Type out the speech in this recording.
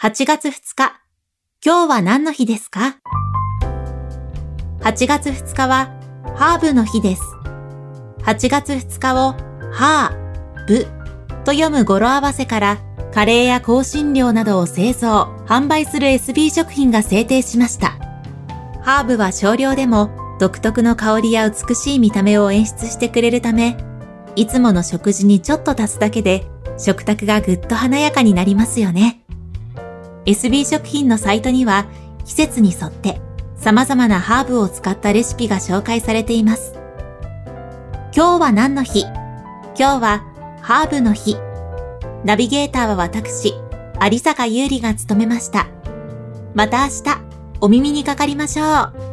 8月2日、今日は何の日ですか ?8 月2日はハーブの日です。8月2日をハーブと読む語呂合わせからカレーや香辛料などを製造、販売する SB 食品が制定しました。ハーブは少量でも独特の香りや美しい見た目を演出してくれるため、いつもの食事にちょっと足すだけで食卓がぐっと華やかになりますよね。SB 食品のサイトには季節に沿って様々なハーブを使ったレシピが紹介されています。今日は何の日？今日はハーブの日。ナビゲーターは私、有坂優里が務めました。また明日、お耳にかかりましょう。